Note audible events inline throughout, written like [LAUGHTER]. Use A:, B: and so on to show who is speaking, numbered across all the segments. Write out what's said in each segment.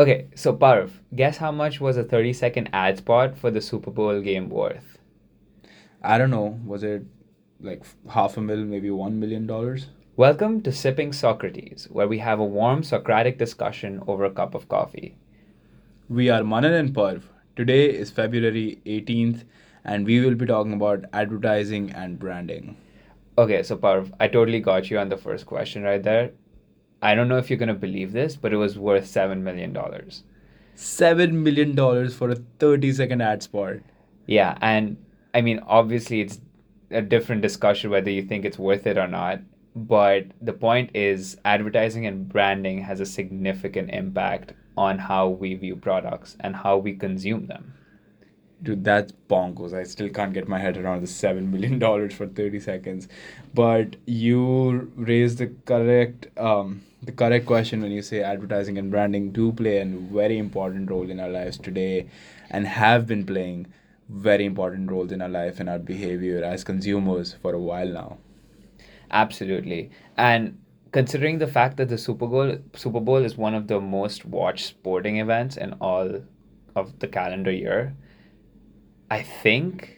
A: Okay, so Parv, guess how much was a 30 second ad spot for the Super Bowl game worth?
B: I don't know. Was it like half a mil, maybe one million dollars?
A: Welcome to Sipping Socrates, where we have a warm Socratic discussion over a cup of coffee.
B: We are Manan and Parv. Today is February 18th, and we will be talking about advertising and branding.
A: Okay, so Parv, I totally got you on the first question right there. I don't know if you're going to believe this, but it was worth $7 million.
B: $7 million for a 30 second ad spot.
A: Yeah, and I mean, obviously, it's a different discussion whether you think it's worth it or not. But the point is, advertising and branding has a significant impact on how we view products and how we consume them.
B: Dude, that's bonkers. I still can't get my head around the $7 million for 30 seconds. But you raised the correct. Um, the correct question when you say advertising and branding do play a very important role in our lives today and have been playing very important roles in our life and our behavior as consumers for a while now.
A: Absolutely. And considering the fact that the Super Bowl Super Bowl is one of the most watched sporting events in all of the calendar year, I think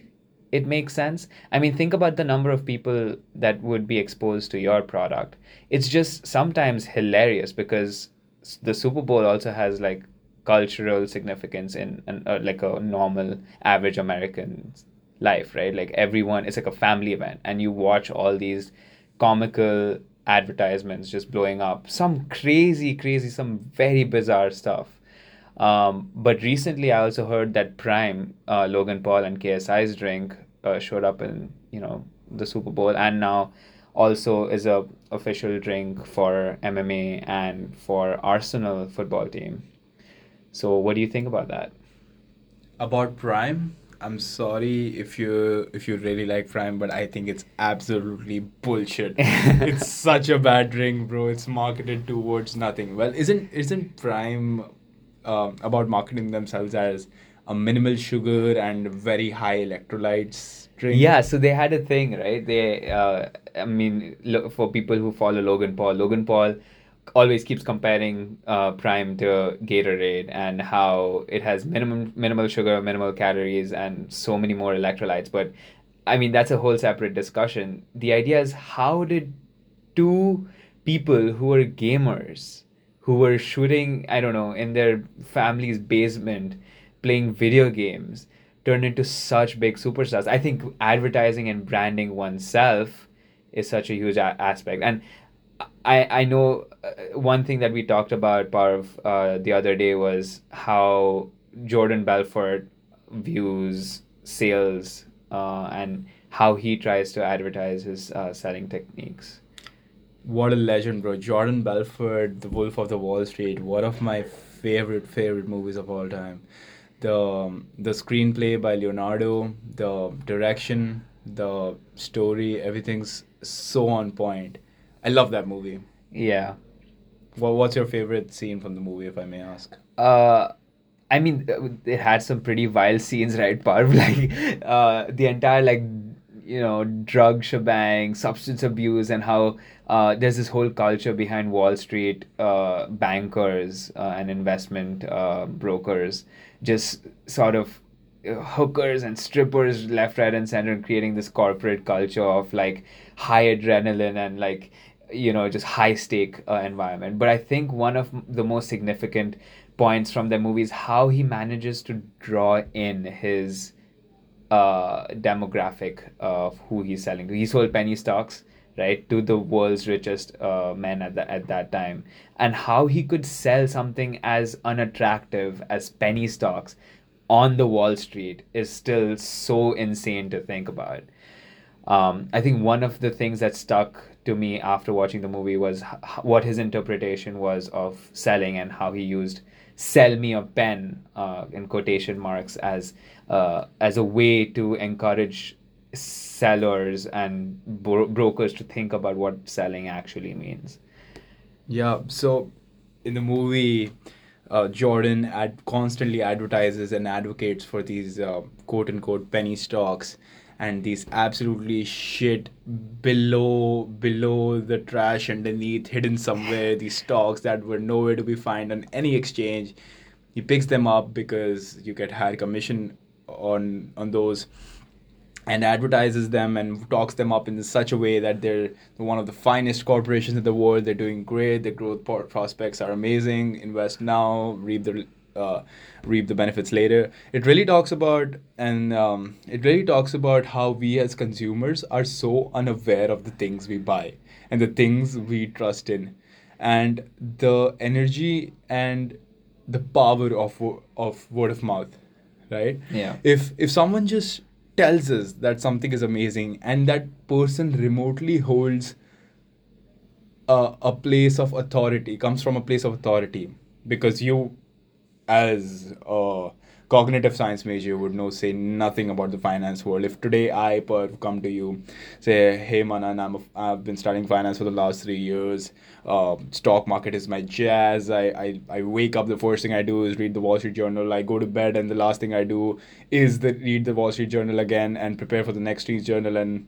A: it makes sense. I mean, think about the number of people that would be exposed to your product. It's just sometimes hilarious because the Super Bowl also has like cultural significance in an, uh, like a normal average American life, right? Like everyone, it's like a family event, and you watch all these comical advertisements just blowing up, some crazy, crazy, some very bizarre stuff. Um, but recently, I also heard that Prime, uh, Logan Paul, and KSI's drink uh, showed up in you know the Super Bowl, and now also is a official drink for MMA and for Arsenal football team. So, what do you think about that?
B: About Prime, I'm sorry if you if you really like Prime, but I think it's absolutely bullshit. [LAUGHS] it's such a bad drink, bro. It's marketed towards nothing. Well, isn't isn't Prime uh, about marketing themselves as a minimal sugar and very high electrolytes drink?
A: Yeah, so they had a thing, right? They, uh, I mean, look, for people who follow Logan Paul, Logan Paul always keeps comparing uh, Prime to Gatorade and how it has minimum minimal sugar, minimal calories, and so many more electrolytes. But I mean, that's a whole separate discussion. The idea is how did two people who are gamers, who were shooting, I don't know, in their family's basement, playing video games, turned into such big superstars? I think advertising and branding oneself is such a huge a- aspect. And I I know uh, one thing that we talked about Parv uh, the other day was how Jordan Belfort views sales uh, and how he tries to advertise his uh, selling techniques.
B: What a legend, bro! Jordan Belfort, The Wolf of the Wall Street, one of my favorite favorite movies of all time. The um, the screenplay by Leonardo, the direction, the story, everything's so on point I love that movie.
A: Yeah.
B: Well, what's your favorite scene from the movie, if I may ask?
A: Uh, I mean, it had some pretty wild scenes, right, Parv? [LAUGHS] Like, uh, the entire like, you know, drug shebang, substance abuse, and how uh, there's this whole culture behind Wall Street uh, bankers uh, and investment uh, brokers, just sort of uh, hookers and strippers left, right, and center, and creating this corporate culture of like high adrenaline and like you know just high stake uh, environment. But i think one of the most significant points from the movie is how he manages to draw in his uh, demographic of who he's selling to. He sold penny stocks right to the world's richest uh, men at, the, at that time. And how he could sell something as unattractive as penny stocks on the wall street is still so insane to think about. Um, i think one of the things that stuck to me after watching the movie was h- what his interpretation was of selling and how he used "sell me a pen" uh, in quotation marks as uh, as a way to encourage sellers and bro- brokers to think about what selling actually means.
B: Yeah. So, in the movie. Uh, Jordan ad- constantly advertises and advocates for these uh, quote unquote penny stocks and these absolutely shit below below the trash underneath hidden somewhere these stocks that were nowhere to be found on any exchange. He picks them up because you get higher commission on on those and advertises them and talks them up in such a way that they're one of the finest corporations in the world. They're doing great. The growth prospects are amazing. Invest now. Reap the uh, reap the benefits later. It really talks about and um, it really talks about how we as consumers are so unaware of the things we buy and the things we trust in, and the energy and the power of of word of mouth, right?
A: Yeah.
B: If if someone just tells us that something is amazing and that person remotely holds a, a place of authority comes from a place of authority because you as a cognitive science major would know say nothing about the finance world. If today i Parv come to you say hey manan I'm a, i've been studying finance for the last three years. Uh, stock market is my jazz. I, I i wake up the first thing i do is read the wall street journal. I go to bed and the last thing i do is the, read the wall street journal again and prepare for the next week's journal and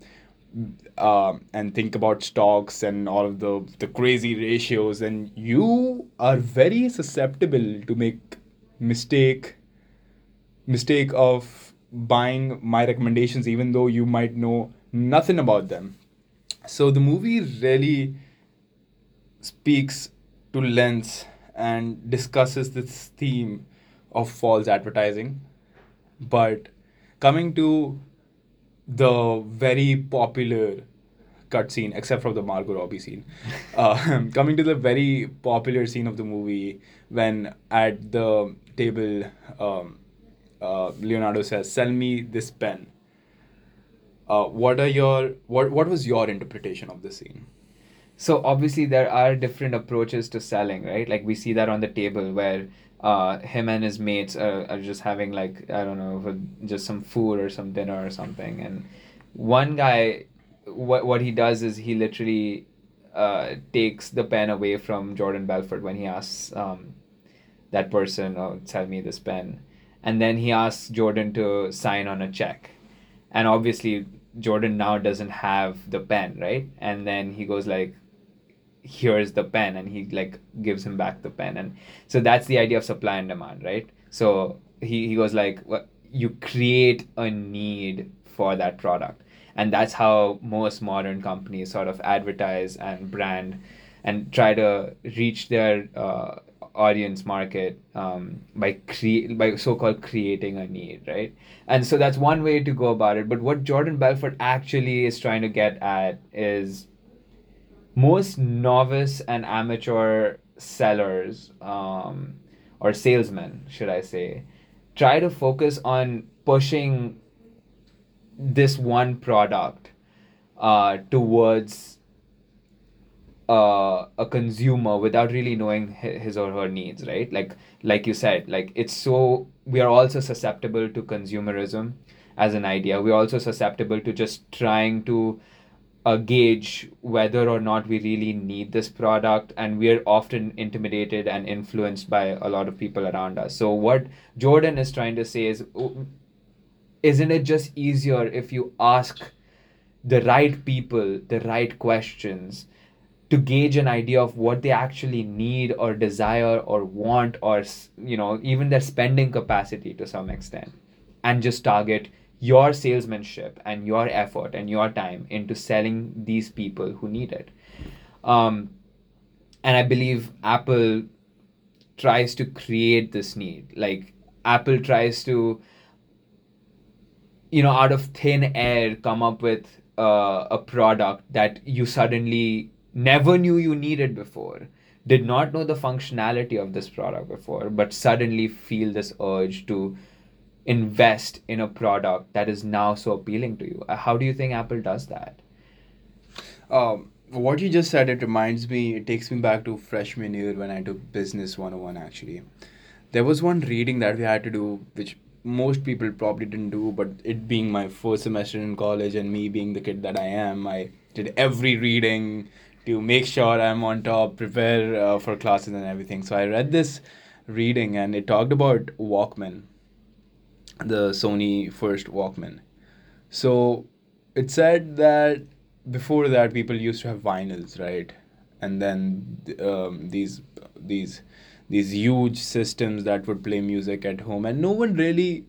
B: uh, and think about stocks and all of the the crazy ratios. And you are very susceptible to make mistake mistake of buying my recommendations even though you might know nothing about them so the movie really speaks to lens and discusses this theme of false advertising but coming to the very popular cut scene, except for the Margot Robbie scene. [LAUGHS] Uh, [LAUGHS] coming to the very popular scene of the movie when at the table, um, uh, Leonardo says, "Sell me this pen." Uh, what are your what What was your interpretation of the scene?
A: So obviously there are different approaches to selling, right? Like we see that on the table where uh, him and his mates are, are just having like I don't know just some food or some dinner or something, and one guy, what what he does is he literally uh, takes the pen away from Jordan Belfort when he asks um, that person, "Oh, sell me this pen," and then he asks Jordan to sign on a check, and obviously Jordan now doesn't have the pen, right? And then he goes like, here's the pen and he like gives him back the pen. And so that's the idea of supply and demand right? So he, he goes like well, you create a need for that product. And that's how most modern companies sort of advertise and brand and try to reach their uh, audience market um, by cre- by so-called creating a need right? And so that's one way to go about it. But what jordan belfort actually is trying to get at is most novice and amateur sellers um, or salesmen, should I say, try to focus on pushing this one product uh, towards uh, a consumer without really knowing his or her needs, right? Like like you said, like it's so we are also susceptible to consumerism as an idea. We're also susceptible to just trying to uh, gauge whether or not we really need this product and we're often intimidated and influenced by a lot of people around us so what jordan is trying to say is isn't it just easier if you ask the right people the right questions to gauge an idea of what they actually need or desire or want or you know even their spending capacity to some extent and just target your salesmanship and your effort and your time into selling these people who need it. Um, and I believe Apple tries to create this need. Like Apple tries to, you know, out of thin air, come up with uh, a product that you suddenly never knew you needed before, did not know the functionality of this product before, but suddenly feel this urge to invest in a product that is now so appealing to you. Uh, how do you think Apple does that?
B: Um, what you just said, it reminds me, it takes me back to freshman year when I took Business 101 actually. There was one reading that we had to do, which most people probably didn't do, but it being my first semester in college and me being the kid that I am, I did every reading to make sure I'm on top, prepare uh, for classes and everything. So I read this reading and it talked about Walkman the Sony first Walkman. So it said that before that people used to have vinyls, right? And then um, these these these huge systems that would play music at home, and no one really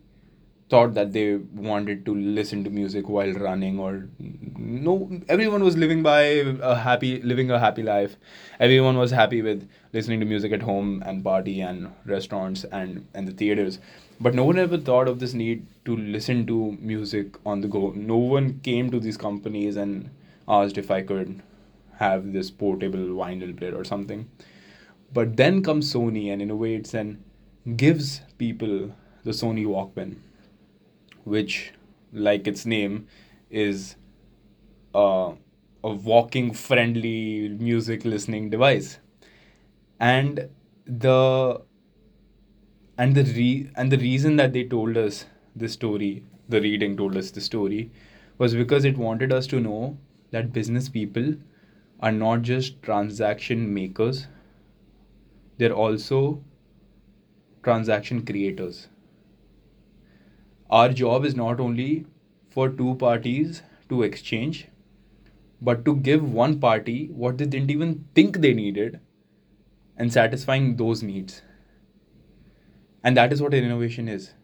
B: thought that they wanted to listen to music while running or no everyone was living by a happy living a happy life. Everyone was happy with listening to music at home and party and restaurants and and the theaters. But no one ever thought of this need to listen to music on the go. No one came to these companies and asked if i could have this portable vinyl player or something. But then comes sony and innovates and gives people the sony walkman which, like its name, is uh, a walking friendly music listening device. And the and the re- and the reason that they told us this story, the reading told us the story, was because it wanted us to know that business people are not just transaction makers, they're also transaction creators our job is not only for two parties to exchange, but to give one party what they didn't even think they needed and satisfying those needs. And that is what innovation is.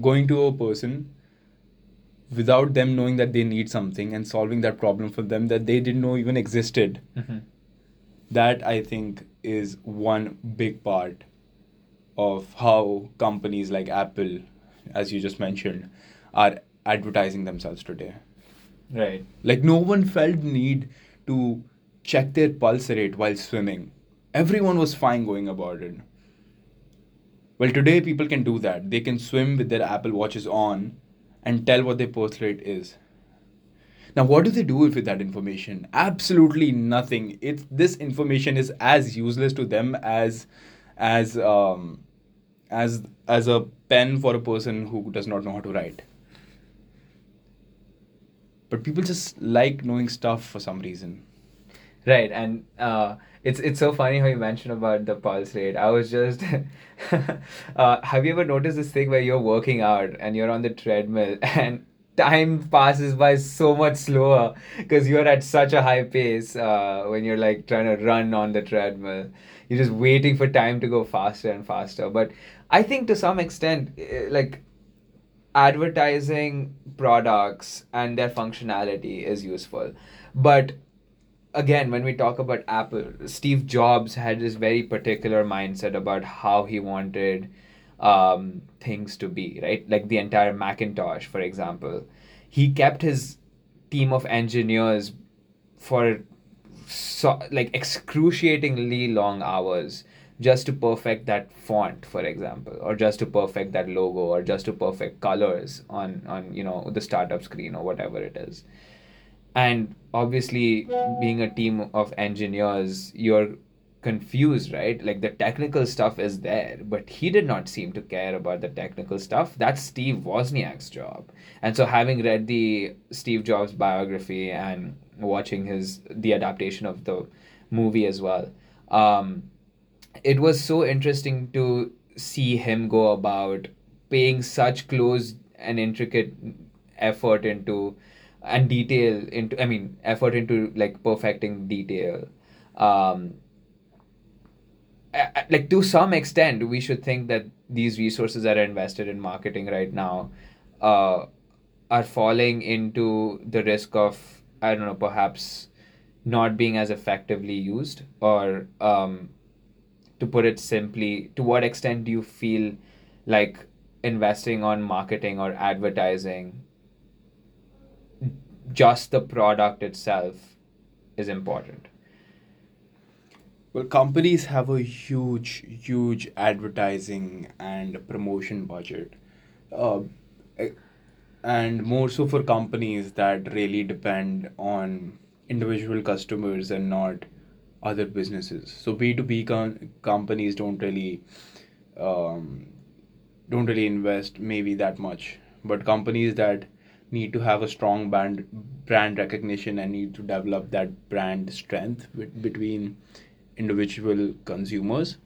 B: Going to a person without them knowing that they need something and solving that problem for them that they didn't know even existed. Mm-hmm. That I think is one big part of how companies like Apple, as you just mentioned, are advertising themselves today.
A: Right.
B: Like no one felt need to check their pulse rate while swimming. Everyone was fine going about it. Well, today people can do that. They can swim with their Apple Watches on and tell what their pulse rate is. Now, what do they do with that information? Absolutely nothing. It's this information is as useless to them as as um, as as a pen for a person who does not know how to write. But people just like knowing stuff for some reason.
A: Right and uh, it's it's so funny how you mentioned about the pulse rate. I was just [LAUGHS] uh, have you ever noticed this thing where you're working out and you're on the treadmill [LAUGHS] and time passes by so much slower because you're at such a high pace uh, when you're like trying to run on the treadmill. You're just waiting for time to go faster and faster. But i think to some extent eh, like advertising products and their functionality is useful but again when we talk about apple steve jobs had this very particular mindset about how he wanted um, things to be, right? Like the entire Macintosh, for example. He kept his team of engineers for so, like excruciatingly long hours just to perfect that font for example or just to perfect that logo or just to perfect colors on on you know the startup screen or whatever it is and obviously being a team of engineers you're confused, right? Like the technical stuff is there, but he did not seem to care about the technical stuff. That's Steve Wozniak's job. And so having read the Steve Jobs biography and watching his the adaptation of the movie as well, um, it was so interesting to see him go about paying such close and intricate effort into and detail into I mean effort into like perfecting detail. Um, like to some extent we should think that these resources that are invested in marketing right now uh, are falling into the risk of i don't know perhaps not being as effectively used or um, to put it simply to what extent do you feel like investing on marketing or advertising just the product itself is important
B: well, companies have a huge, huge advertising and promotion budget. Uh, and more so for companies that really depend on individual customers and not other businesses. So B2B com- companies don't really um, don't really invest maybe that much, but companies that need to have a strong brand brand recognition and need to develop that brand strength between individual consumers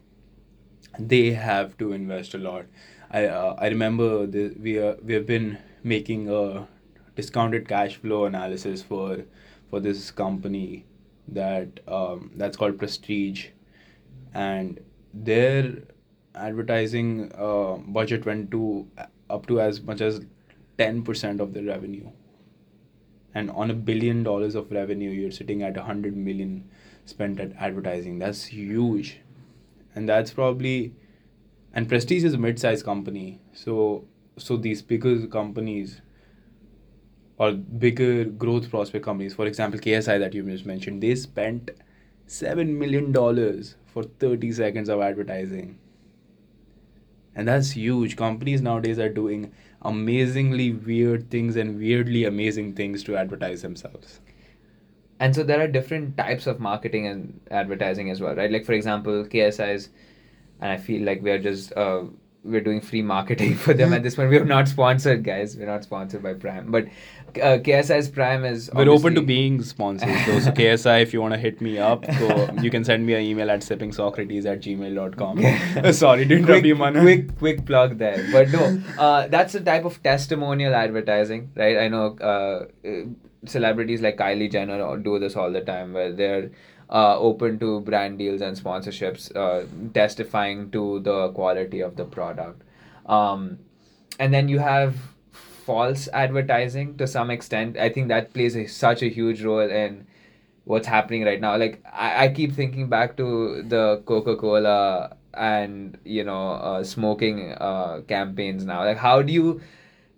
B: they have to invest a lot. I uh, i remember the, we are we have been making a discounted cash flow analysis for for this company that um, that's called Prestige, and their advertising uh, budget went to up to as much as ten percent of the revenue. And on a billion dollars of revenue, you're sitting at a hundred million spent at advertising. That's huge, and that's probably and Prestige is a mid-sized company, so so these bigger companies or bigger growth prospect companies, for example, KSI that you just mentioned, they spent seven million dollars for 30 seconds of advertising. And that's huge. Companies nowadays are doing amazingly weird things and weirdly amazing things to advertise themselves.
A: And so there are different types of marketing and advertising as well, right? Like for example, KSI's, and I feel like we're just uh, we're doing free marketing [LAUGHS] for them [LAUGHS] at this point. We're not sponsored, guys. We're not sponsored by Prime, but uh, KSI's Prime is.
B: We're open to being sponsored. though. so [LAUGHS] KSI, if you want to hit me up, go, you can send me an email at sippingsocrates at gmail.com. [LAUGHS] Sorry to interrupt
A: quick,
B: you, man.
A: quick, quick plug there. But no, uh, that's a type of testimonial advertising, right? I know uh, uh, celebrities like Kylie Jenner do this all the time, where they're uh, open to brand deals and sponsorships, uh, testifying to the quality of the product. Um, and then you have false advertising to some extent. I think that plays a, such a huge role in what's happening right now. Like I, I keep thinking back to the Coca Cola and you know uh, smoking uh, campaigns now. Like how do you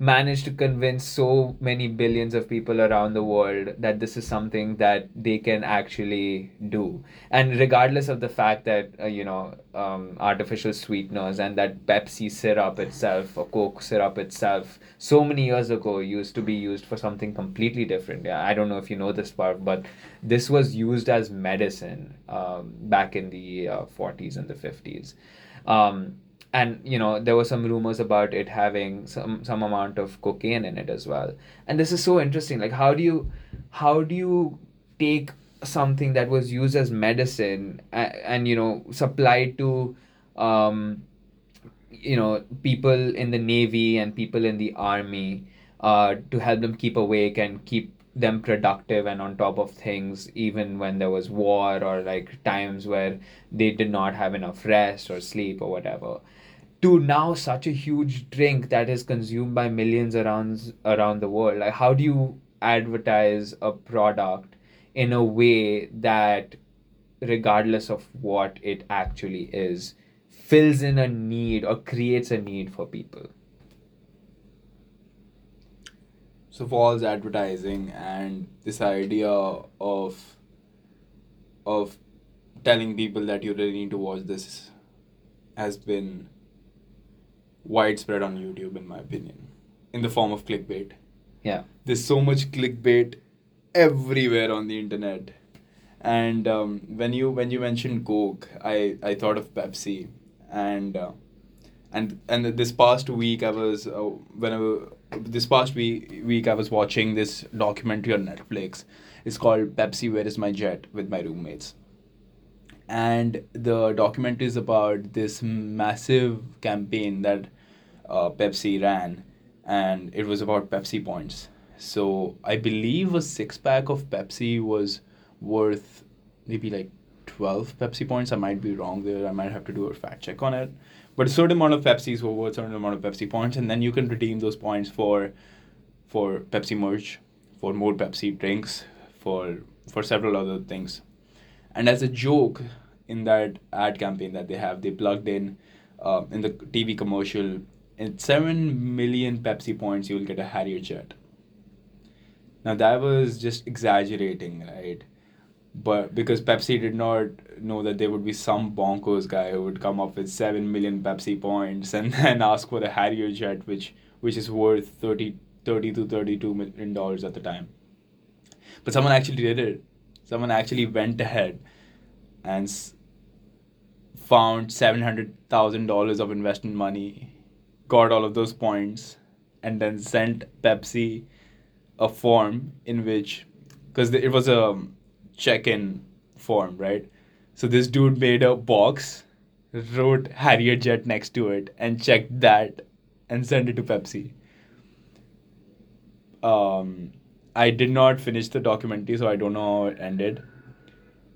A: managed to convince so many billions of people around the world that this is something that they can actually do. And regardless of the fact that uh, you know um, artificial sweeteners and that pepsi syrup itself or coke syrup itself so many years ago used to be used for something completely different. Yeah i don't know if you know this part but this was used as medicine um, back in the uh, 40s and the 50s um, and you know there were some rumors about it having some some amount of cocaine in it as well. And this is so interesting. Like how do you how do you take something that was used as medicine and, and you know supplied to um you know people in the navy and people in the army uh to help them keep awake and keep them productive and on top of things even when there was war or like times where they did not have enough rest or sleep or whatever to now such a huge drink that is consumed by millions around around the world like how do you advertise a product in a way that regardless of what it actually is fills in a need or creates a need for people?
B: So false advertising and this idea of of telling people that you really need to watch this has been widespread on YouTube, in my opinion, in the form of clickbait.
A: Yeah.
B: There's so much clickbait everywhere on the internet. And um, when you when you mentioned Coke, I, I thought of Pepsi, and uh, and and this past week I was uh, whenever this past week week I was watching this documentary on Netflix. It's called Pepsi Where Is My Jet with my roommates and the documentary is about this massive campaign that uh, Pepsi ran, and it was about Pepsi points. So I believe a six pack of Pepsi was worth maybe like 12 Pepsi points. I might be wrong there. I might have to do a fact check on it. But a certain amount of Pepsis were worth a certain amount of Pepsi points, and then you can redeem those points for for Pepsi merch, for more Pepsi drinks, for for several other things. And as a joke in that ad campaign that they have, they plugged in uh, in the TV commercial in 7 million Pepsi points, you will get a Harrier jet. Now, that was just exaggerating, right? But because Pepsi did not know that there would be some bonkers guy who would come up with 7 million Pepsi points and [LAUGHS] then ask for a Harrier jet, which, which is worth 30, 30 to 32 million dollars at the time. But someone actually did it. Someone actually went ahead and found $700,000 of investment money got all of those points and then sent Pepsi a form in which, because it was a check in form, right? So this dude made a box, wrote Harrier Jet next to it, and checked that and sent it to Pepsi. Um, I did not finish the documentary, so I don't know how it ended.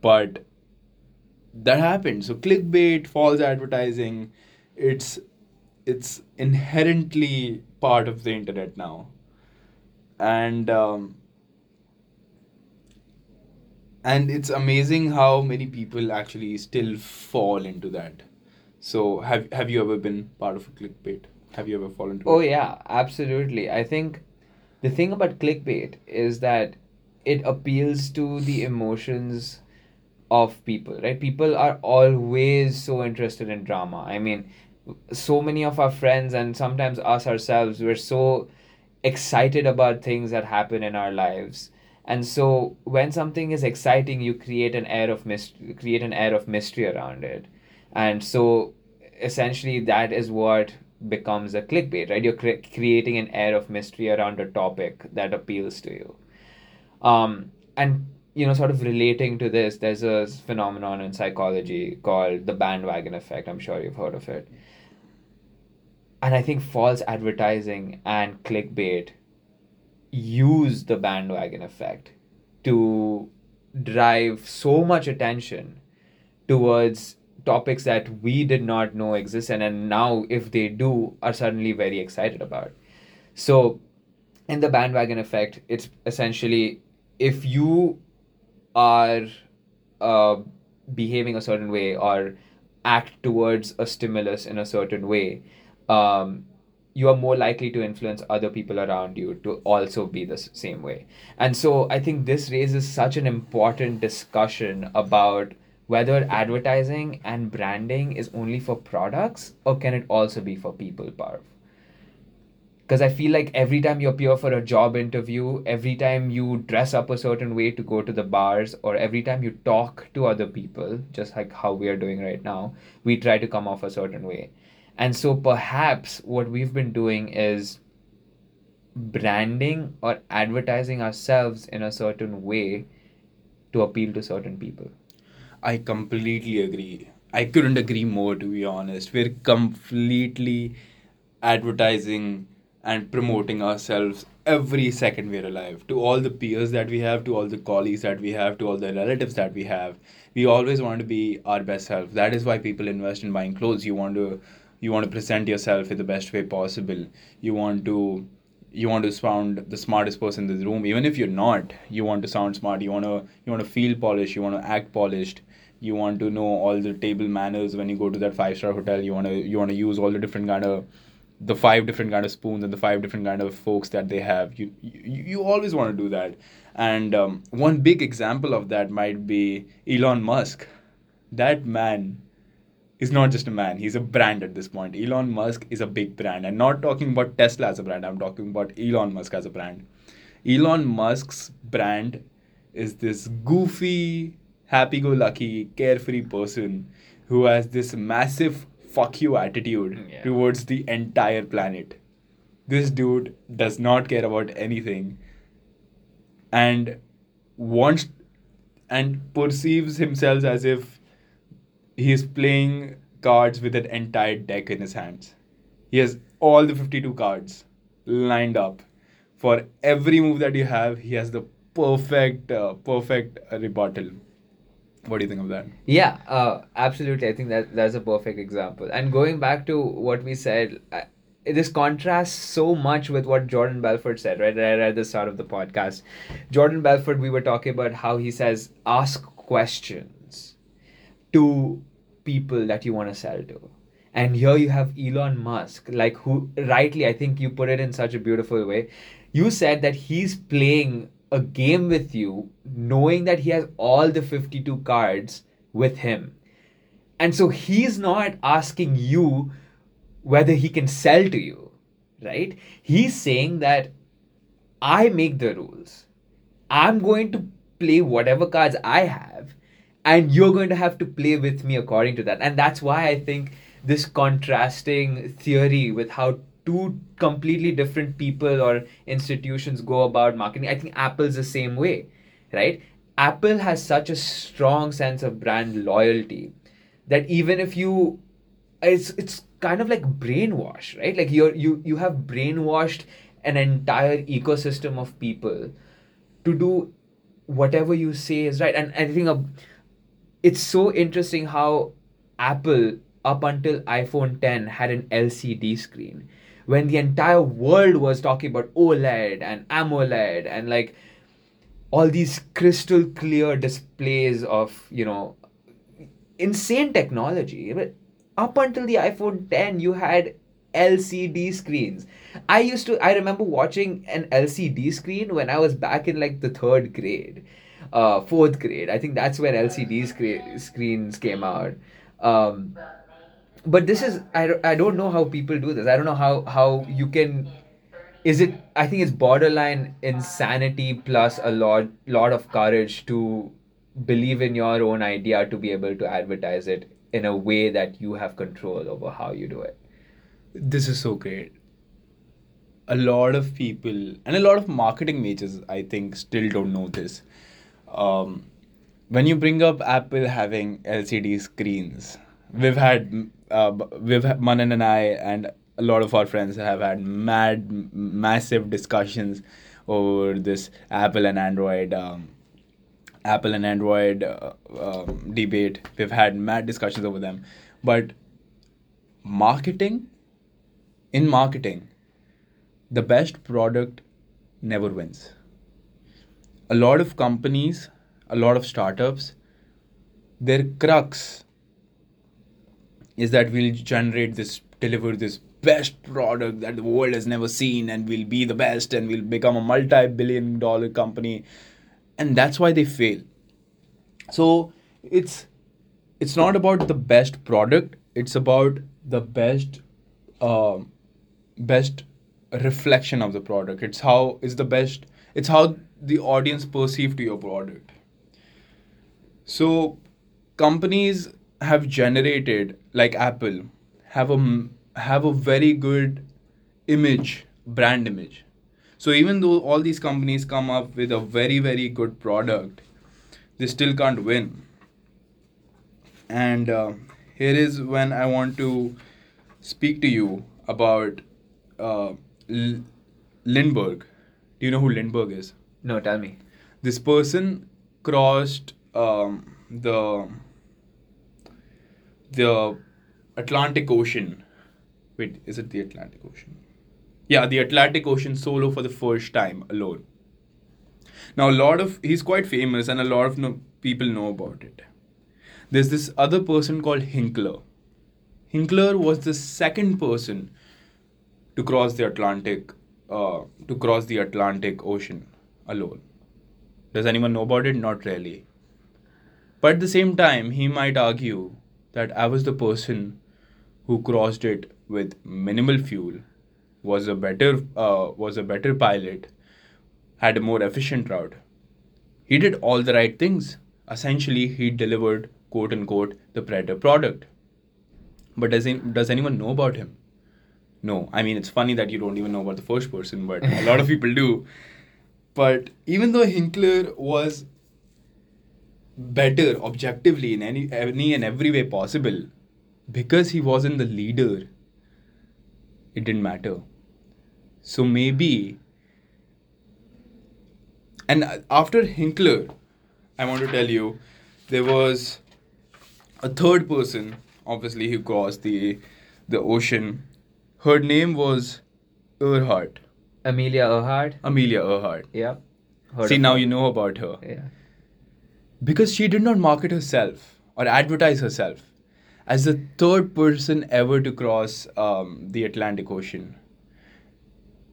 B: But that happened. So clickbait, false advertising, it's it's inherently part of the internet now, and um, and it's amazing how many people actually still fall into that. So have have you ever been part of a clickbait? Have you ever fallen into
A: Oh
B: it?
A: yeah, absolutely. I think the thing about clickbait is that it appeals to the emotions of people, right? People are always so interested in drama. I mean, so many of our friends and sometimes us ourselves, we're so excited about things that happen in our lives. And so when something is exciting, you create an air of mystery, create an air of mystery around it. And so essentially that is what becomes a clickbait, right? You're cre- creating an air of mystery around a topic that appeals to you. Um, and you know, sort of relating to this, there's a phenomenon in psychology called the bandwagon effect. I'm sure you've heard of it. And I think false advertising and clickbait use the bandwagon effect to drive so much attention towards topics that we did not know exist and and now if they do are suddenly very excited about so in the bandwagon effect it's essentially if you are uh, behaving a certain way or act towards a stimulus in a certain way um, you are more likely to influence other people around you to also be the same way. And so I think this raises such an important discussion about whether advertising and branding is only for products or can it also be for people, Parv? Because I feel like every time you appear for a job interview, every time you dress up a certain way to go to the bars, or every time you talk to other people, just like how we are doing right now, we try to come off a certain way. And so perhaps what we've been doing is branding or advertising ourselves in a certain way to appeal to certain people.
B: I completely agree. I couldn't agree more, to be honest. We're completely advertising and promoting ourselves every second we're alive. To all the peers that we have, to all the colleagues that we have, to all the relatives that we have, we always want to be our best self. That is why people invest in buying clothes. You want to you want to present yourself in the best way possible. You want to you want to sound the smartest person in the room even if you're not you want to sound smart you want to you want to feel polished you want to act polished you want to know all the table manners when you go to that five star hotel you want to you want to use all the different kind of the five different kind of spoons and the five different kind of forks that they have. You you, you always want to do that. And um, one big example of that might be elon musk. That man is not just a man he's a brand at this point. Elon musk is a big brand. And not talking about tesla as a brand i'm talking about elon musk as a brand. Elon musk's brand is this goofy happy-go-lucky carefree person who has this massive fuck you attitude
A: Yeah.
B: towards the entire planet this dude does not care about anything and wants and perceives himself as if he is playing cards with an entire deck in his hands. He has all the 52 cards lined up. For every move that you have, he has the perfect, uh, perfect rebuttal. What do you think of that?
A: Yeah, uh, absolutely. I think that that's a perfect example. And going back to what we said, I, this contrasts so much with what Jordan Belfort said, right, right at the start of the podcast. Jordan Belfort, we were talking about how he says, ask questions to people that you want to sell to. And here you have Elon Musk, like who rightly, I think you put it in such a beautiful way. You said that he's playing a game with you, knowing that he has all the 52 cards with him. And so he's not asking you whether he can sell to you, right? He's saying that I make the rules. I'm going to play whatever cards I have, and you're going to have to play with me according to that. And that's why I think this contrasting theory with how two completely different people or institutions go about marketing, I think Apple's the same way, right? Apple has such a strong sense of brand loyalty that even if you it's it's kind of like brainwash right like you're you you have brainwashed an entire ecosystem of people to do whatever you say is right. And I think a, it's so interesting how Apple, up until iPhone 10, had an LCD screen when the entire world was talking about OLED and AMOLED and like all these crystal clear displays of, you know, insane technology. But up until the iPhone 10, you had LCD screens. I used to, I remember watching an LCD screen when I was back in like the third grade, uh, fourth grade. I think that's when LCD scre- screens came out. Um, but this is, I, I don't know how people do this. I don't know how, how you can, is it, I think it's borderline insanity plus a lot, lot of courage to believe in your own idea to be able to advertise it in a way that you have control over how you do it.
B: This is so great. A lot of people and a lot of marketing majors, I think, still don't know this. Um, when you bring up Apple having LCD screens, we've had, uh, we've Manan and I and a lot of our friends have had mad, massive discussions over this Apple and Android. Um, Apple and Android uh, um, debate. We've had mad discussions over them, but marketing in marketing, the best product never wins. A lot of companies, a lot of startups, their crux is that we'll generate this, deliver this best product that the world has never seen, and we'll be the best, and we'll become a multi billion dollar company. And that's why they fail. So it's it's not about the best product it's about the best um best reflection of the product it's how it's the best it's how the audience perceive to your product so companies have generated like apple have a have a very good image brand image so even though all these companies come up with a very very good product they still can't win and uh, here is when I want to speak to you about uh, L- Lindbergh. Do you know who Lindbergh is?
A: No, tell me.
B: This person crossed um, the the Atlantic Ocean. Wait, is it the Atlantic Ocean? Yeah, the Atlantic Ocean solo for the first time alone. Now, a lot of he's quite famous, and a lot of no, people know about it. There's this other person called Hinkler. Hinkler was the second person to cross the Atlantic, uh, to cross the Atlantic Ocean alone. Does anyone know about it? Not really. But at the same time, he might argue that I was the person who crossed it with minimal fuel, was a better, uh, was a better pilot, had a more efficient route. He did all the right things. Essentially, he delivered quote unquote the Predator product. But does, he, does anyone know about him? No. I mean, it's funny that you don't even know about the first person, but a lot of people do. [LAUGHS] But even though Hinkler was better objectively in any, any and every way possible, because he wasn't the leader, it didn't matter. So maybe and after Hinkler, I want to tell you, there was a third person, obviously, who crossed the the ocean. Her name was Earhart,
A: Amelia Earhart.
B: Amelia Earhart.
A: Yeah.
B: See, now you know about her.
A: Yeah.
B: Because she did not market herself or advertise herself as the third person ever to cross um, the Atlantic Ocean.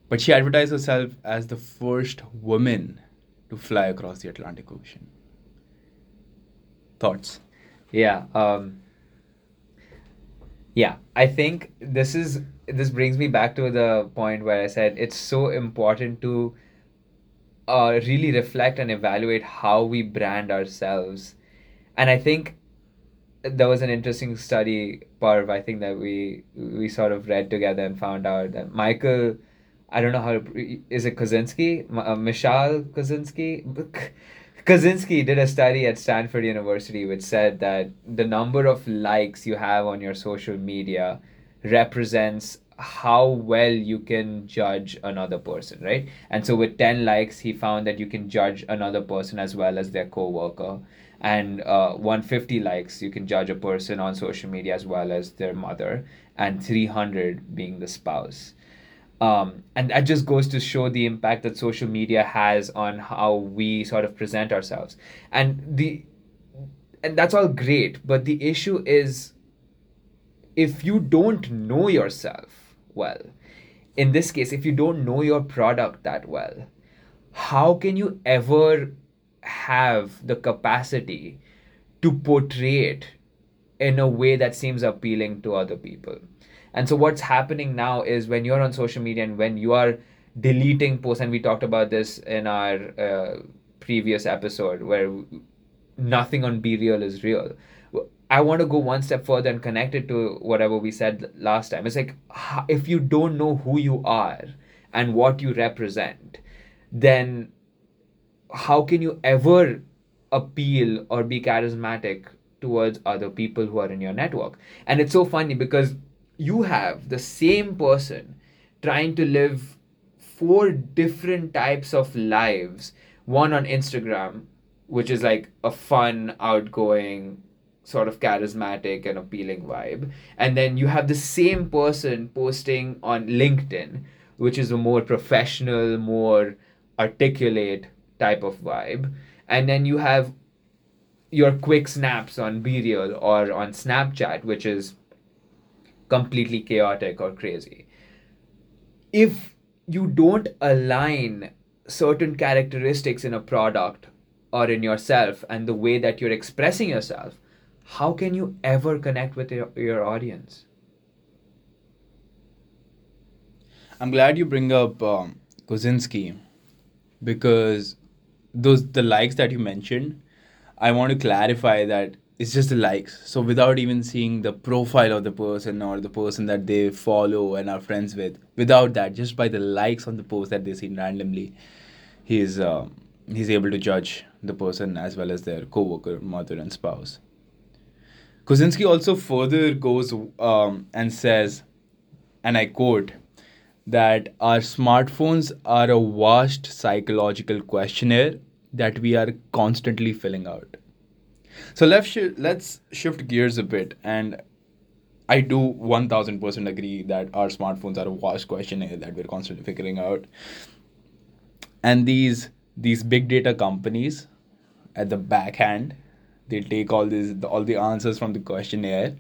B: But she advertised herself as the first woman to fly across the Atlantic Ocean. Thoughts?
A: Yeah. Um, yeah. I think this is this brings me back to the point where I said it's so important to uh, really reflect and evaluate how we brand ourselves. And I think there was an interesting study, Parv, I think that we we sort of read together and found out that Michael, I don't know how to, is it Kaczynski? Uh, Michal Kaczynski? [LAUGHS] Kaczynski did a study at Stanford University which said that the number of likes you have on your social media represents how well you can judge another person, right? And so with 10 likes, he found that you can judge another person as well as their coworker. And uh, 150 likes, you can judge a person on social media as well as their mother. And 300 being the spouse. Um, and that just goes to show the impact that social media has on how we sort of present ourselves. And the and that's all great, but the issue is if you don't know yourself well, in this case, if you don't know your product that well, how can you ever have the capacity to portray it in a way that seems appealing to other people? And so, what's happening now is when you're on social media and when you are deleting posts, and we talked about this in our uh, previous episode where nothing on BeReal is real. I want to go one step further and connect it to whatever we said last time. It's like if you don't know who you are and what you represent, then how can you ever appeal or be charismatic towards other people who are in your network? And it's so funny because you have the same person trying to live four different types of lives one on Instagram, which is like a fun, outgoing, sort of charismatic and appealing vibe. And then you have the same person posting on LinkedIn, which is a more professional, more articulate type of vibe. And then you have your quick snaps on BeReal or on Snapchat, which is completely chaotic or crazy. If you don't align certain characteristics in a product or in yourself and the way that you're expressing yourself, how can you ever connect with your, your audience?
B: I'm glad you bring up um, Kosinski because those the likes that you mentioned. I want to clarify that it's just the likes. So without even seeing the profile of the person or the person that they follow and are friends with, without that, just by the likes on the post that they see randomly, he's uh, he's able to judge the person as well as their co-worker, mother, and spouse. Kosinski also further goes um, and says, and I quote, that our smartphones are a vast psychological questionnaire that we are constantly filling out. So let's sh- let's shift gears a bit, and I do one thousand percent agree that our smartphones are a vast questionnaire that we're constantly figuring out, and these these big data companies at the backhand they take all these all the answers from the questionnaire.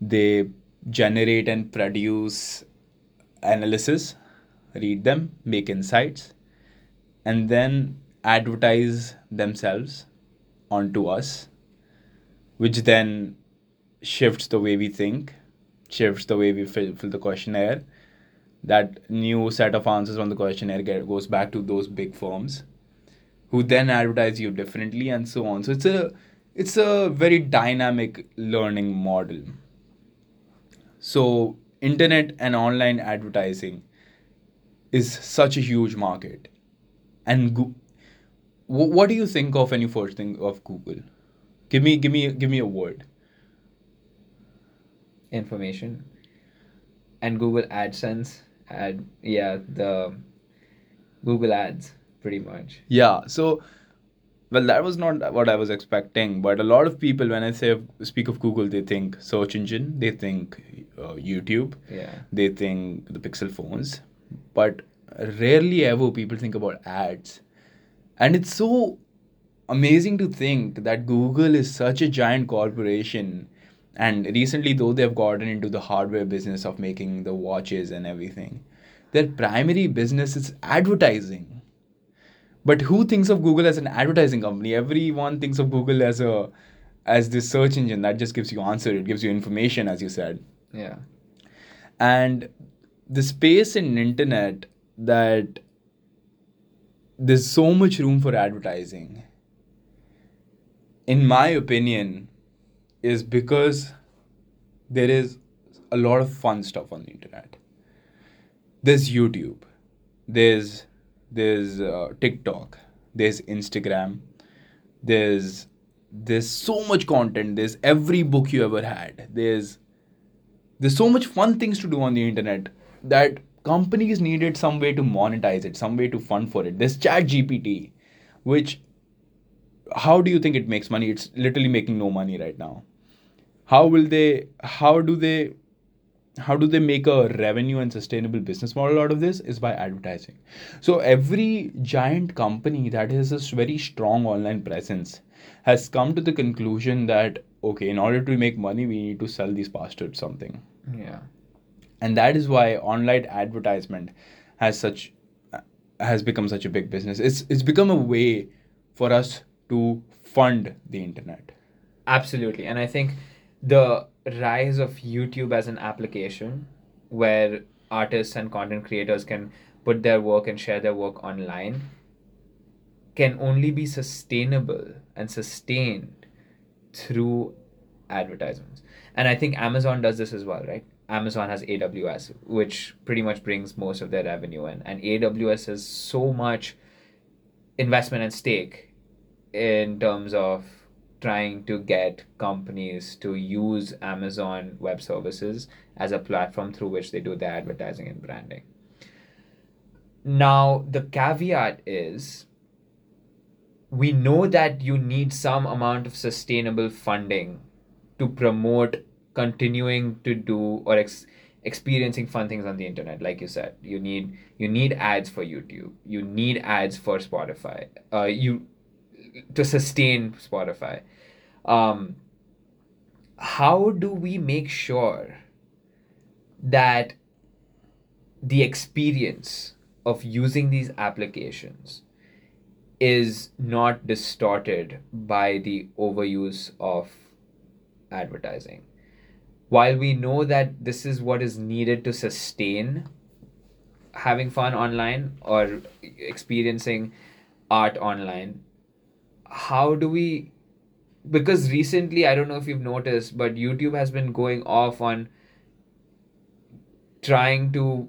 B: They generate and produce analysis read them make insights and then advertise themselves onto us which then shifts the way we think shifts the way we fill, fill the questionnaire. That new set of answers on the questionnaire get, goes back to those big firms who then advertise you differently and so on. So it's a it's a very dynamic learning model. So internet and online advertising is such a huge market. And go- what do you think of when you first think of google? Give me give me give me a word.
A: Information. And google adsense ad yeah the google ads pretty much.
B: Yeah so well, that was not what I was expecting. But a lot of people, when I say speak of Google, they think search engine, they think uh, YouTube,
A: yeah
B: they think the Pixel phones, but rarely ever people think about ads. And it's so amazing to think that Google is such a giant corporation. And recently, though they've gotten into the hardware business of making the watches and everything, their primary business is advertising but who thinks of Google as an advertising company? Everyone thinks of Google as a as this search engine that just gives you answer. It gives you information, as you said.
A: Yeah.
B: And the space in internet that there's so much room for advertising. In my opinion, is because there is a lot of fun stuff on the internet. There's YouTube. There's there's uh, tiktok there's instagram there's there's so much content there's every book you ever had. There's there's so much fun things to do on the internet that companies needed some way to monetize it some way to fund for it. There's chat gpt which how do you think it makes money? It's literally making no money right now. How will they how do they how do they make a revenue and sustainable business model out of this is by advertising so every giant company that has this very strong online presence has come to the conclusion that okay in order to make money we need to sell these bastards something
A: Yeah.
B: and that is why online advertisement has such has become such a big business it's it's become a way for us to fund the internet
A: Absolutely. And I think the rise of YouTube as an application where artists and content creators can put their work and share their work online can only be sustainable and sustained through advertisements. And I think Amazon does this as well, right? Amazon has AWS, which pretty much brings most of their revenue in. And AWS has so much investment and stake in terms of trying to get companies to use Amazon Web Services as a platform through which they do their advertising and branding. Now, the caveat is we know that you need some amount of sustainable funding to promote continuing to do or ex- experiencing fun things on the internet like you said. You need you need ads for youtube. You need ads for spotify. Uh, you to sustain spotify. Um, how do we make sure that the experience of using these applications is not distorted by the overuse of advertising? While we know that this is what is needed to sustain having fun online or experiencing art online how do we because recently i don't know if you've noticed but youtube has been going off on trying to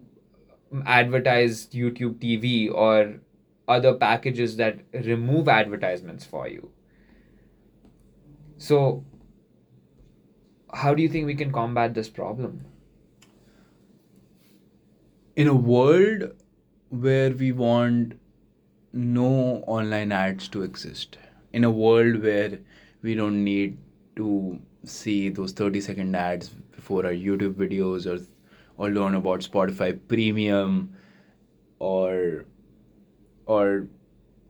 A: advertise youtube tv or other packages that remove advertisements for you. So how do you think we can combat this problem?
B: In a world where we want no online ads to exist in a world where we don't need to see those 30 second ads before our youtube videos or or learn about spotify premium or or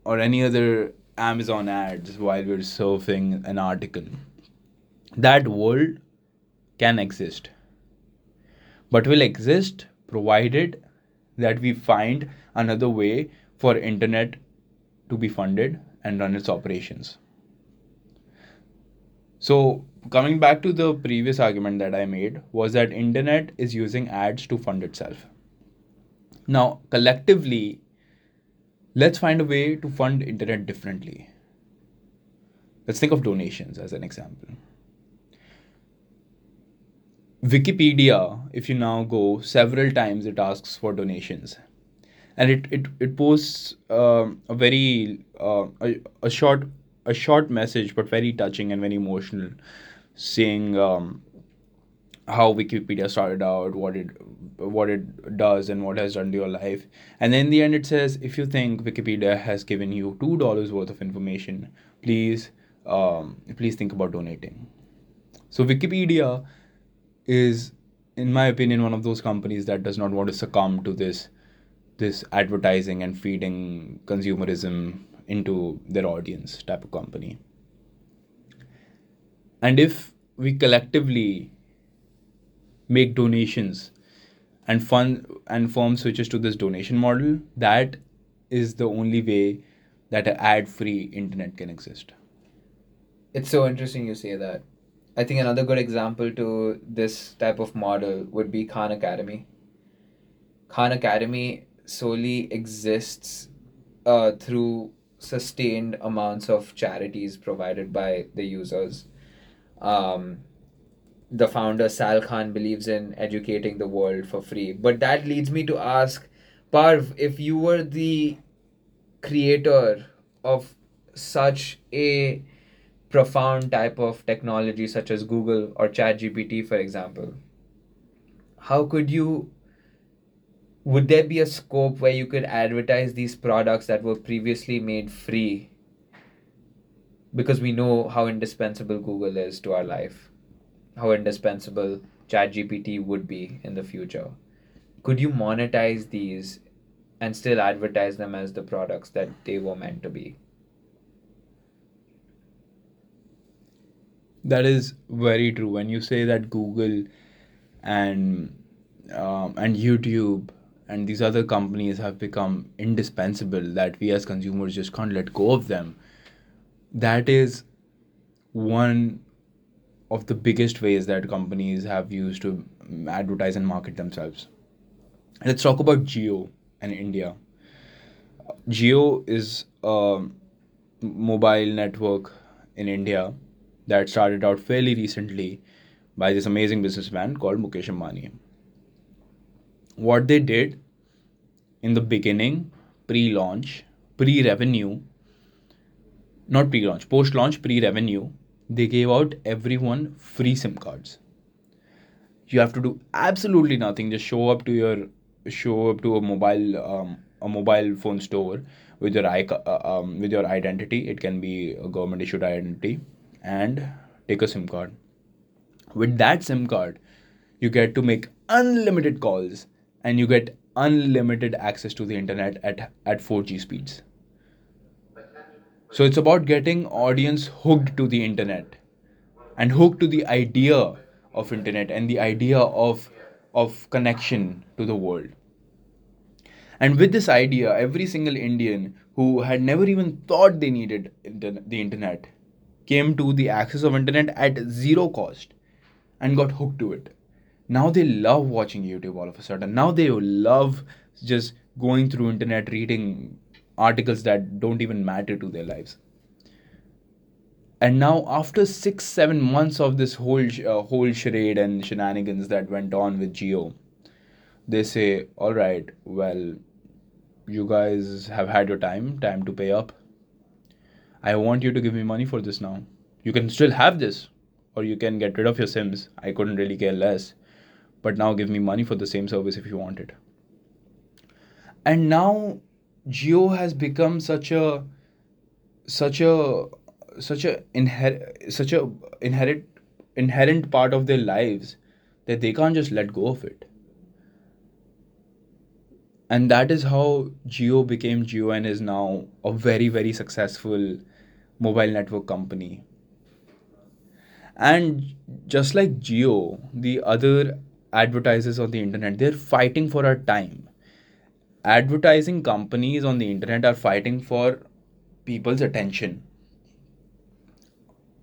B: or any other amazon ads while we're surfing an article. That world can exist. But will exist provided that we find another way for internet to be funded and run its operations. So coming back to the previous argument that i made was that internet is using ads to fund itself. Now collectively let's find a way to fund internet differently. Let's think of donations as an example. Wikipedia, if you now go several times, it asks for donations, and it it, it posts um, a very uh, a, a short a short message, but very touching and very emotional, saying um, how Wikipedia started out, what it what it does, and what has done to your life, and then in the end it says, if you think Wikipedia has given you two dollars worth of information, please um, please think about donating. So Wikipedia is in my opinion one of those companies that does not want to succumb to this this advertising and feeding consumerism into their audience type of company. And if we collectively make donations and fund and firm switches to this donation model that is the only way that an ad free internet can exist.
A: It's so interesting you say that. I think another good example to this type of model would be Khan Academy. Khan Academy solely exists uh, through sustained amounts of charities provided by the users. Um, the founder Sal Khan believes in educating the world for free. But that leads me to ask, Parv, if you were the creator of such a profound type of technology such as Google or ChatGPT, for example, how could you would there be a scope where you could advertise these products that were previously made free? Because we know how indispensable google is to our life. How indispensable ChatGPT would be in the future. Could you monetize these and still advertise them as the products that they were meant to be?
B: That is very true. When you say that Google and um, and YouTube and these other companies have become indispensable, that we as consumers just can't let go of them. That is one of the biggest ways that companies have used to advertise and market themselves. Let's talk about Jio and India. Jio is a mobile network in India that started out fairly recently by this amazing businessman called Mukesh Ambani. What they did in the beginning, pre launch, pre revenue, not pre launch, post launch, pre revenue, they gave out everyone free SIM cards. You have to do absolutely nothing, just show up to your show up to a mobile um, a mobile phone store with your uh, um, with your identity. It can be a government issued identity and take a SIM card. With that SIM card, you get to make unlimited calls and you get unlimited access to the internet at, at 4G speeds. So it's about getting audience hooked to the internet and hooked to the idea of internet and the idea of of connection to the world. And with this idea, every single Indian who had never even thought they needed the internet came to the access of internet at zero cost and got hooked to it now they love watching youtube all of a sudden now they love just going through internet reading articles that don't even matter to their lives and now after 6 7 months of this whole uh, whole charade and shenanigans that went on with jio they say all right well you guys have had your time time to pay up I want you to give me money for this now. You can still have this, or you can get rid of your Sims. I couldn't really care less. But now give me money for the same service if you want it. And now Jio has become such a such a such a inher- such a inherent inherent part of their lives that they can't just let go of it and that is how Jio became Jio and is now a very very successful mobile network company. And just like Jio, the other advertisers on the internet, they're fighting for our time. Advertising companies on the internet are fighting for people's attention.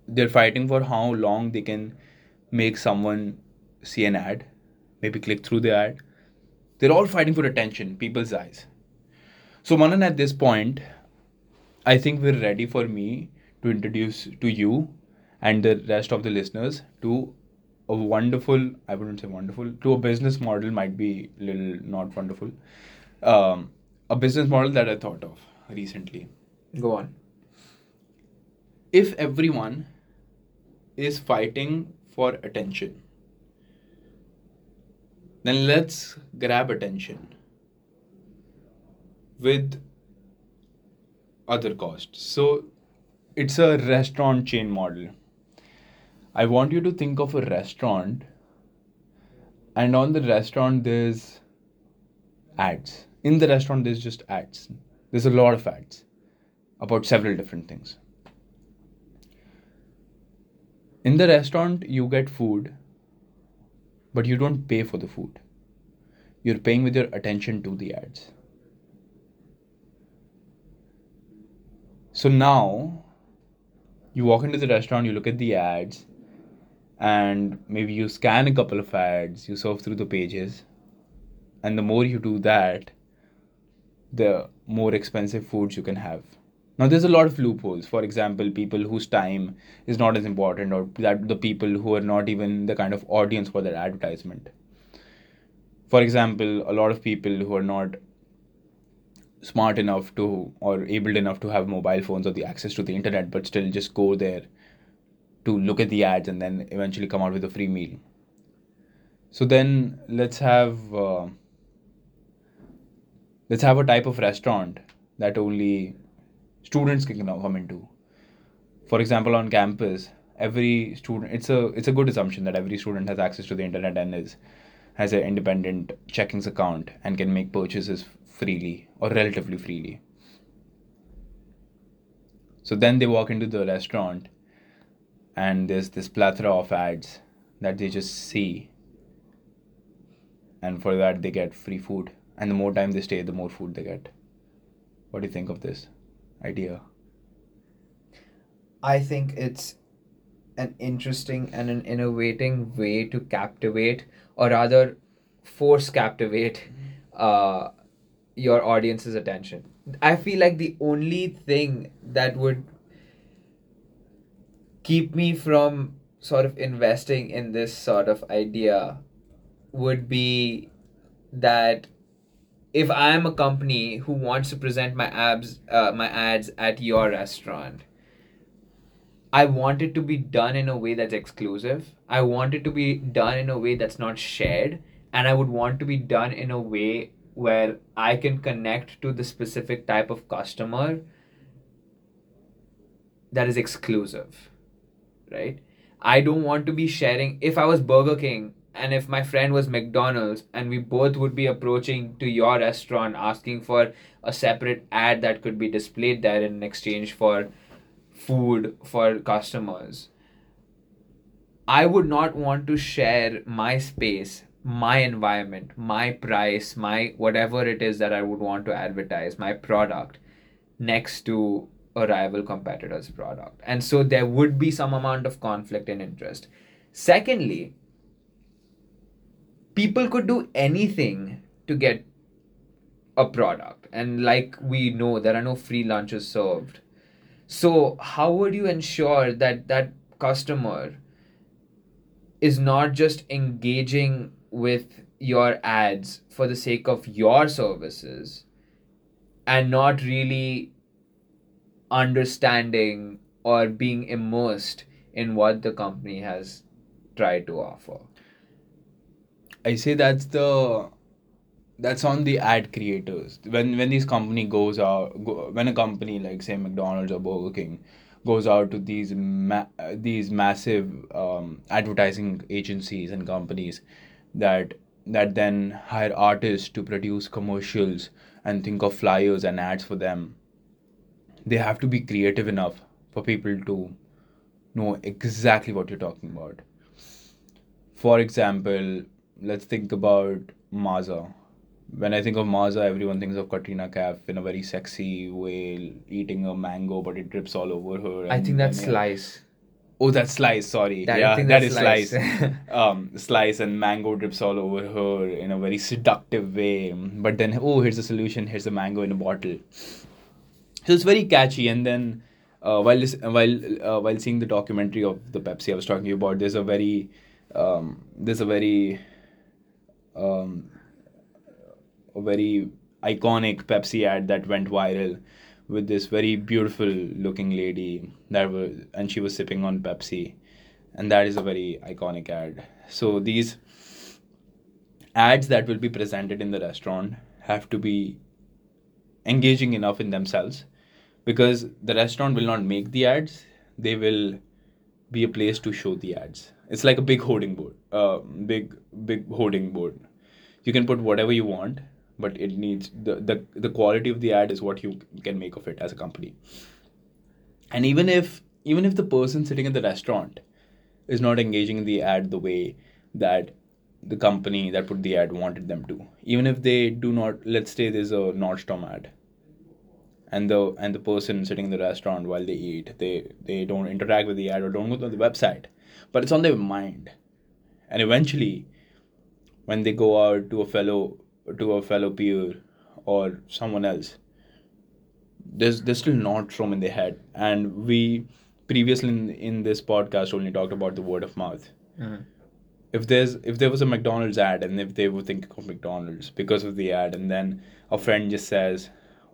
B: They're fighting for how long they can make someone see an ad, maybe click through the ad. They're all fighting for attention, people's eyes. So, Manan, at this point, I think we're ready for me to introduce to you and the rest of the listeners to a wonderful, I wouldn't say wonderful, to a business model might be a little not wonderful. Um, a business model that I thought of recently.
A: Go on.
B: If everyone is fighting for attention, then let's grab attention with other costs. So it's a restaurant chain model. I want you to think of a restaurant, and on the restaurant, there's ads. In the restaurant, there's just ads. There's a lot of ads about several different things. In the restaurant, you get food, but you don't pay for the food. You're paying with your attention to the ads. So now you walk into the restaurant, you look at the ads, and maybe you scan a couple of ads, you surf through the pages, and the more you do that, the more expensive foods you can have. Now, there's a lot of loopholes. For example, people whose time is not as important, or that the people who are not even the kind of audience for their advertisement. For example, a lot of people who are not smart enough to or able enough to have mobile phones or the access to the internet but still just go there to look at the ads and then eventually come out with a free meal So then let's have uh, let's have a type of restaurant that only students can come into. For example, on campus, every student it's a it's a good assumption that every student has access to the internet and is has an independent checkings account and can make purchases freely or relatively freely. So then they walk into the restaurant and there's this plethora of ads that they just see. And for that they get free food. And the more time they stay the more food they get. What do you think of this idea?
A: I think it's an interesting and an innovating way to captivate, or rather, force captivate uh, your audience's attention. I feel like the only thing that would keep me from sort of investing in this sort of idea would be that if I am a company who wants to present my abs, uh, my ads at your restaurant, I want it to be done in a way that's exclusive. I want it to be done in a way that's not shared. And I would want to be done in a way where I can connect to the specific type of customer that is exclusive. Right? I don't want to be sharing. If I was Burger King and if my friend was McDonald's and we both would be approaching to your restaurant asking for a separate ad that could be displayed there in exchange for food for customers. I would not want to share my space, my environment, my price, my whatever it is that I would want to advertise, my product next to a rival competitor's product. And so there would be some amount of conflict in interest. Secondly, people could do anything to get a product. And like we know, there are no free lunches served so, how would you ensure that that customer is not just engaging with your ads for the sake of your services and not really understanding or being immersed in what the company has tried to offer?
B: i say that's the that's on the ad creators when when these company goes out go, when a company like say mcdonald's or burger king goes out to these ma- these massive um, advertising agencies and companies that that then hire artists to produce commercials and think of flyers and ads for them they have to be creative enough for people to know exactly what you're talking about for example let's think about Maaza when I think of Maaza, everyone thinks of Katrina Kaif in a very sexy way, eating a mango, but it drips all over her.
A: I think that's slice.
B: Oh, that's slice. Sorry,
A: That-
B: yeah,
A: think that's
B: slice.
A: Slice. [LAUGHS] [LAUGHS]
B: um, slice and mango drips all over her in a very seductive way. But then, oh, here's the solution. Here's the mango in a bottle. So it's very catchy. And then, uh, while while uh, while seeing the documentary of the Pepsi I was talking about, there's a very um, there's a very um, a very iconic Pepsi ad that went viral with this very beautiful looking lady that was and she was sipping on Pepsi and that is a very iconic ad so these ads that will be presented in the restaurant have to be engaging enough in themselves because the restaurant will not make the ads they will be a place to show the ads. It's like a big hoarding board uh, big big hoarding board. You can put whatever you want but it needs the, the the quality of the ad is what you can make of it as a company. And even if even if the person sitting in the restaurant is not engaging in the ad the way that the company that put the ad wanted them to even if they do not let's say there's a nordstrom ad and the and the person sitting in the restaurant while they eat they they don't interact with the ad or don't go to the website. But it's on their mind. And eventually when they go out to a fellow to a fellow peer or someone else there's there's still Nordstrom in their head. And we previously in, in this podcast only talked about the word of mouth.
A: Mhm.
B: if there's if there was a McDonald's ad and if they were thinking of McDonald's because of the ad and then a friend just says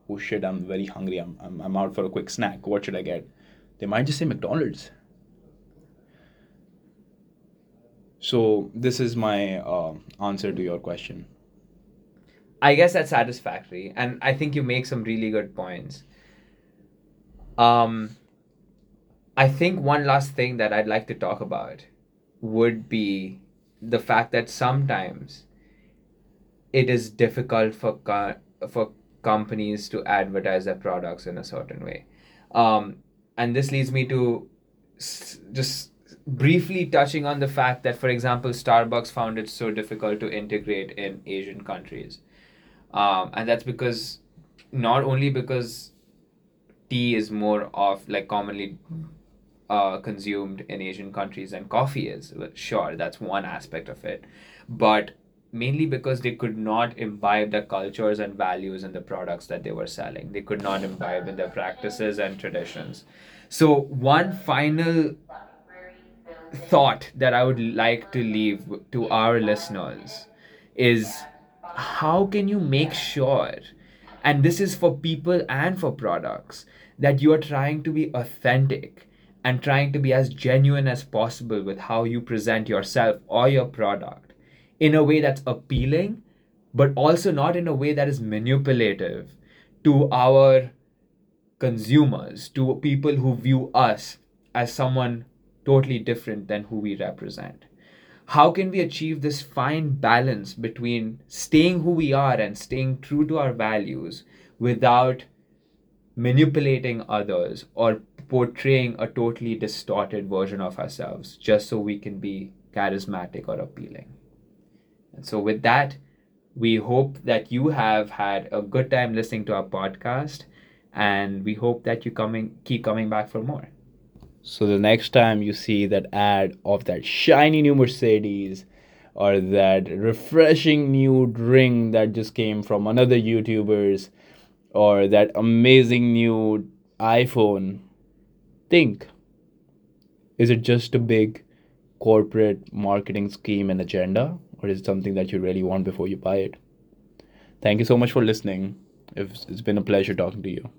B: oh shit I'm very hungry I'm, I'm, I'm out for a quick snack what should I get they might just say McDonald's So this is my uh, answer to your question.
A: I guess that's satisfactory, and I think you make some really good points. Um, I think one last thing that I'd like to talk about would be the fact that sometimes it is difficult for for companies to advertise their products in a certain way, um, and this leads me to s- just briefly touching on the fact that, for example, Starbucks found it so difficult to integrate in Asian countries, um, and that's because not only because tea is more of like commonly uh, consumed in Asian countries than coffee is. Sure, that's one aspect of it, but mainly because they could not imbibe the cultures and values in the products that they were selling. They could not imbibe in their practices and traditions. So, one final thought that I would like to leave to our listeners is how can you make sure, and this is for people and for products, that you are trying to be authentic and trying to be as genuine as possible with how you present yourself or your product in a way that's appealing, but also not in a way that is manipulative to our consumers, to people who view us as someone totally different than who we represent. How can we achieve this fine balance between staying who we are and staying true to our values without manipulating others or portraying a totally distorted version of ourselves just so we can be charismatic or appealing? So, with that, we hope that you have had a good time listening to our podcast, and we hope that you coming keep coming back for more.
B: So the next time you see that ad of that shiny new Mercedes or that refreshing new drink that just came from another YouTubers or that amazing new iPhone, think is it just a big corporate marketing scheme and agenda or is it something that you really want before you buy it? Thank you so much for listening. It's been a pleasure talking to you.